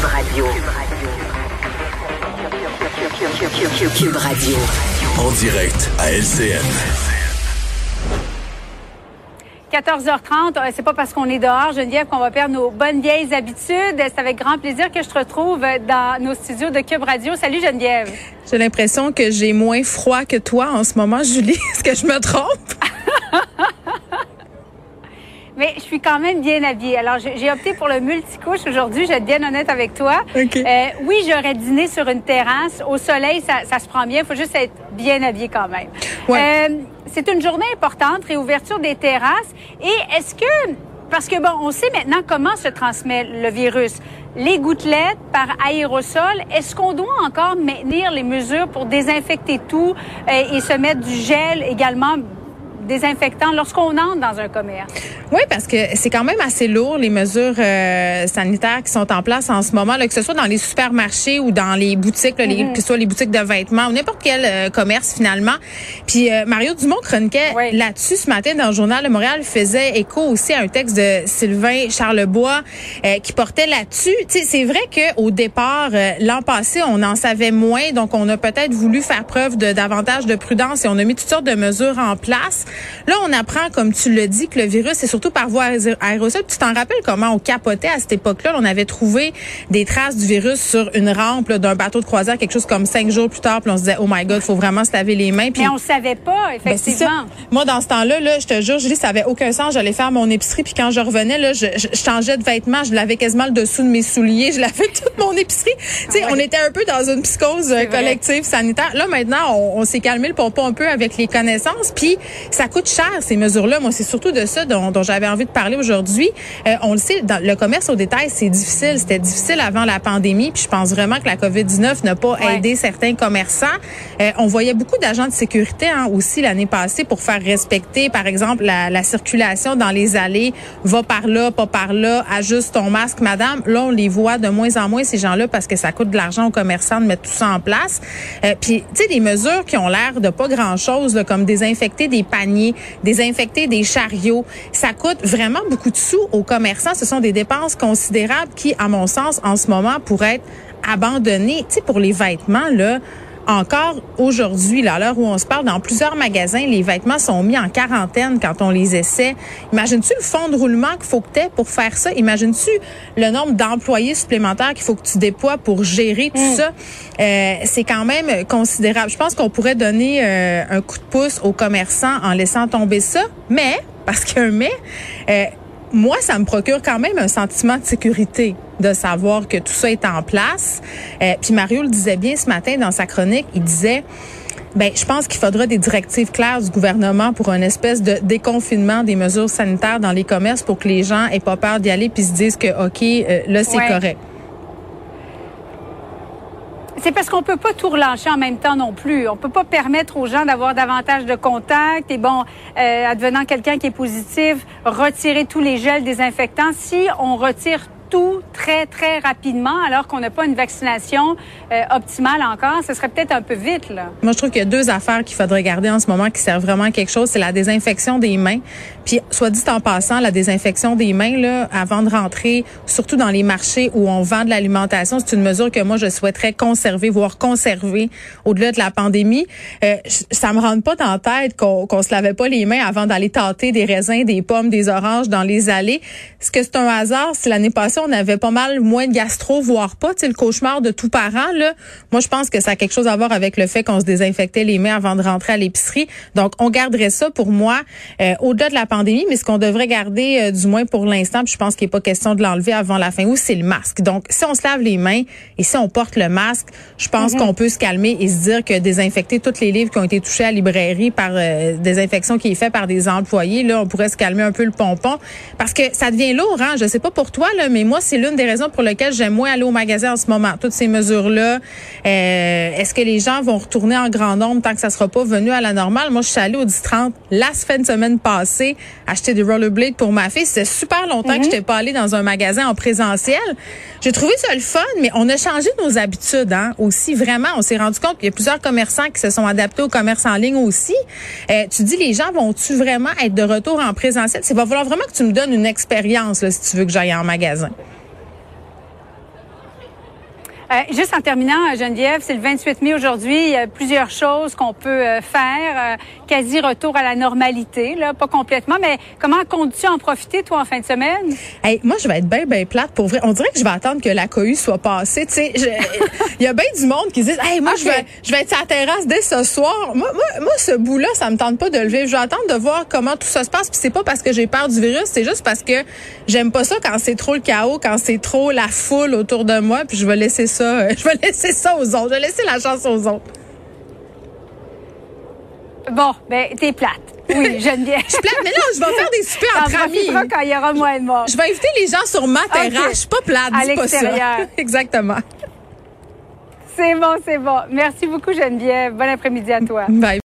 Cube Radio. Cube Radio. En direct à LCN. 14h30, euh, c'est pas parce qu'on est dehors, Geneviève, qu'on va perdre nos bonnes vieilles habitudes. C'est avec grand plaisir que je te retrouve dans nos studios de Cube Radio. Salut Geneviève. J'ai l'impression que j'ai moins froid que toi en ce moment, Julie. Est-ce que je me trompe? Mais je suis quand même bien habillée. Alors, j'ai opté pour le multicouche aujourd'hui. Je vais être bien honnête avec toi. Euh, oui, j'aurais dîné sur une terrasse. Au soleil, ça, ça se prend bien. Il faut juste être bien habillé quand même. Euh, c'est une journée importante, réouverture des terrasses. Et est-ce que, parce que bon, on sait maintenant comment se transmet le virus. Les gouttelettes par aérosol, est-ce qu'on doit encore maintenir les mesures pour désinfecter tout euh, et se mettre du gel également désinfectant lorsqu'on entre dans un commerce? Oui, parce que c'est quand même assez lourd les mesures euh, sanitaires qui sont en place en ce moment, là, que ce soit dans les supermarchés ou dans les boutiques, là, les, mm-hmm. que ce soit les boutiques de vêtements ou n'importe quel euh, commerce finalement. Puis euh, Mario Dumont chroniquait là-dessus ce matin dans le journal de Montréal faisait écho aussi à un texte de Sylvain Charlebois qui portait là-dessus. C'est vrai que au départ l'an passé on en savait moins, donc on a peut-être voulu faire preuve de davantage de prudence et on a mis toutes sortes de mesures en place. Là on apprend, comme tu le dis, que le virus est sur surtout par voie aérosol. Tu t'en rappelles comment on capotait à cette époque-là? On avait trouvé des traces du virus sur une rampe d'un bateau de croisière, quelque chose comme cinq jours plus tard. Puis on se disait, oh my God, faut vraiment se laver les mains. Puis, Mais on savait pas, ben, effectivement. Moi, dans ce temps-là, là, je te jure, Julie, ça avait aucun sens. J'allais faire mon épicerie, puis quand je revenais, là, je, changeais de vêtements, je lavais quasiment le dessous de mes souliers, je lavais toute mon épicerie. tu sais, on était un peu dans une psychose euh, collective sanitaire. Là, maintenant, on, s'est calmé le pompon un peu avec les connaissances, puis ça coûte cher ces mesures-là. Moi, c'est surtout de ça dont, dont j'avais envie de parler aujourd'hui. Euh, on le sait, dans le commerce au détail, c'est difficile. C'était difficile avant la pandémie. Puis je pense vraiment que la COVID-19 n'a pas aidé certains commerçants. Euh, on voyait beaucoup d'agents de sécurité hein, aussi l'année passée pour faire respecter, par exemple, la, la, circulation dans les allées. Va par là, pas par là. Ajuste ton masque, madame. Là, on les voit de moins en moins ces gens-là parce que ça coûte de l'argent aux commerçants de mettre tout ça en place. Euh, puis, tu sais, des mesures qui ont l'air de pas grand-chose, comme désinfecter des paniers, désinfecter des chariots, ça coûte vraiment beaucoup de sous aux commerçants. Ce sont des dépenses considérables qui, à mon sens, en ce moment, pourraient être abandonnées. Tu sais, pour les vêtements, là, encore aujourd'hui, à l'heure où on se parle, dans plusieurs magasins, les vêtements sont mis en quarantaine quand on les essaie. Imagines-tu le fond de roulement qu'il faut que tu aies pour faire ça? Imagines-tu le nombre d'employés supplémentaires qu'il faut que tu déploies pour gérer tout mm. ça? Euh, c'est quand même considérable. Je pense qu'on pourrait donner euh, un coup de pouce aux commerçants en laissant tomber ça, mais parce qu'un mais, euh, moi, ça me procure quand même un sentiment de sécurité de savoir que tout ça est en place. Euh, puis Mario le disait bien ce matin dans sa chronique, il disait ben, je pense qu'il faudra des directives claires du gouvernement pour une espèce de déconfinement des mesures sanitaires dans les commerces pour que les gens aient pas peur d'y aller puis se disent que OK, euh, là c'est correct. C'est parce qu'on peut pas tout relâcher en même temps non plus. On peut pas permettre aux gens d'avoir davantage de contacts et bon, euh, advenant quelqu'un qui est positif, retirer tous les gels désinfectants. Si on retire très, très rapidement alors qu'on n'a pas une vaccination euh, optimale encore. Ce serait peut-être un peu vite, là. Moi, je trouve qu'il y a deux affaires qu'il faudrait garder en ce moment qui servent vraiment à quelque chose. C'est la désinfection des mains. Puis, soit dit en passant, la désinfection des mains, là, avant de rentrer, surtout dans les marchés où on vend de l'alimentation, c'est une mesure que moi, je souhaiterais conserver, voire conserver au-delà de la pandémie. Euh, ça me rentre pas dans la tête qu'on qu'on se lavait pas les mains avant d'aller tâter des raisins, des pommes, des oranges dans les allées. Est-ce que c'est un hasard si l'année passée, on avait pas mal moins de gastro, voire pas, tu sais, le cauchemar de tout parent, là. Moi, je pense que ça a quelque chose à voir avec le fait qu'on se désinfectait les mains avant de rentrer à l'épicerie. Donc, on garderait ça pour moi euh, au-delà de la pandémie, mais ce qu'on devrait garder, euh, du moins pour l'instant, puis je pense qu'il n'est pas question de l'enlever avant la fin août, c'est le masque. Donc, si on se lave les mains et si on porte le masque, je pense mhm. qu'on peut se calmer et se dire que désinfecter tous les livres qui ont été touchés à la librairie par euh, des infections qui est fait par des employés, là, on pourrait se calmer un peu le pompon parce que ça devient lourd, hein. Je sais pas pour toi, là, mais moi, c'est l'une des raisons pour lesquelles j'aime moins aller au magasin en ce moment. Toutes ces mesures-là. Euh, est-ce que les gens vont retourner en grand nombre tant que ça sera pas venu à la normale? Moi, je suis allée au 10-30 la semaine passée acheter des rollerblades pour ma fille. C'est super longtemps que mhm. je n'étais pas allée dans un magasin en présentiel. J'ai trouvé ça le fun, mais on a changé nos habitudes hein, aussi. Vraiment, on s'est rendu compte qu'il y a plusieurs commerçants qui se sont adaptés au commerce en ligne aussi. Euh, tu dis, les gens vont-tu vraiment être de retour en présentiel? C'est va falloir vraiment que tu me donnes une expérience si tu veux que j'aille en magasin. Euh, juste en terminant, Geneviève, c'est le 28 mai aujourd'hui. Il y a plusieurs choses qu'on peut euh, faire. Euh, quasi retour à la normalité, là, pas complètement, mais comment comptes-tu en profiter, toi, en fin de semaine? Hey, moi, je vais être bien, bien plate pour vrai. On dirait que je vais attendre que la cohue soit passée. Tu sais, il y a bien du monde qui dit, hey, moi, je vais, je vais être sur la terrasse dès ce soir. Moi, moi, moi ce bout-là, ça me tente pas de le vivre. Je vais attendre de voir comment tout ça se passe. Puis c'est pas parce que j'ai peur du virus, c'est juste parce que j'aime pas ça quand c'est trop le chaos, quand c'est trop la foule autour de moi. Puis je vais laisser ça je vais laisser ça aux autres. Je vais laisser la chance aux autres. Bon, ben, t'es plate. Oui, Geneviève. je suis plate, mais là, je vais faire des super entre amis. quand il y aura moins de morts. Je vais inviter les gens sur ma terrasse. Je suis pas plate, dis pas ça. Exactement. C'est bon, c'est bon. Merci beaucoup, Geneviève. Bon après-midi à toi. Bye.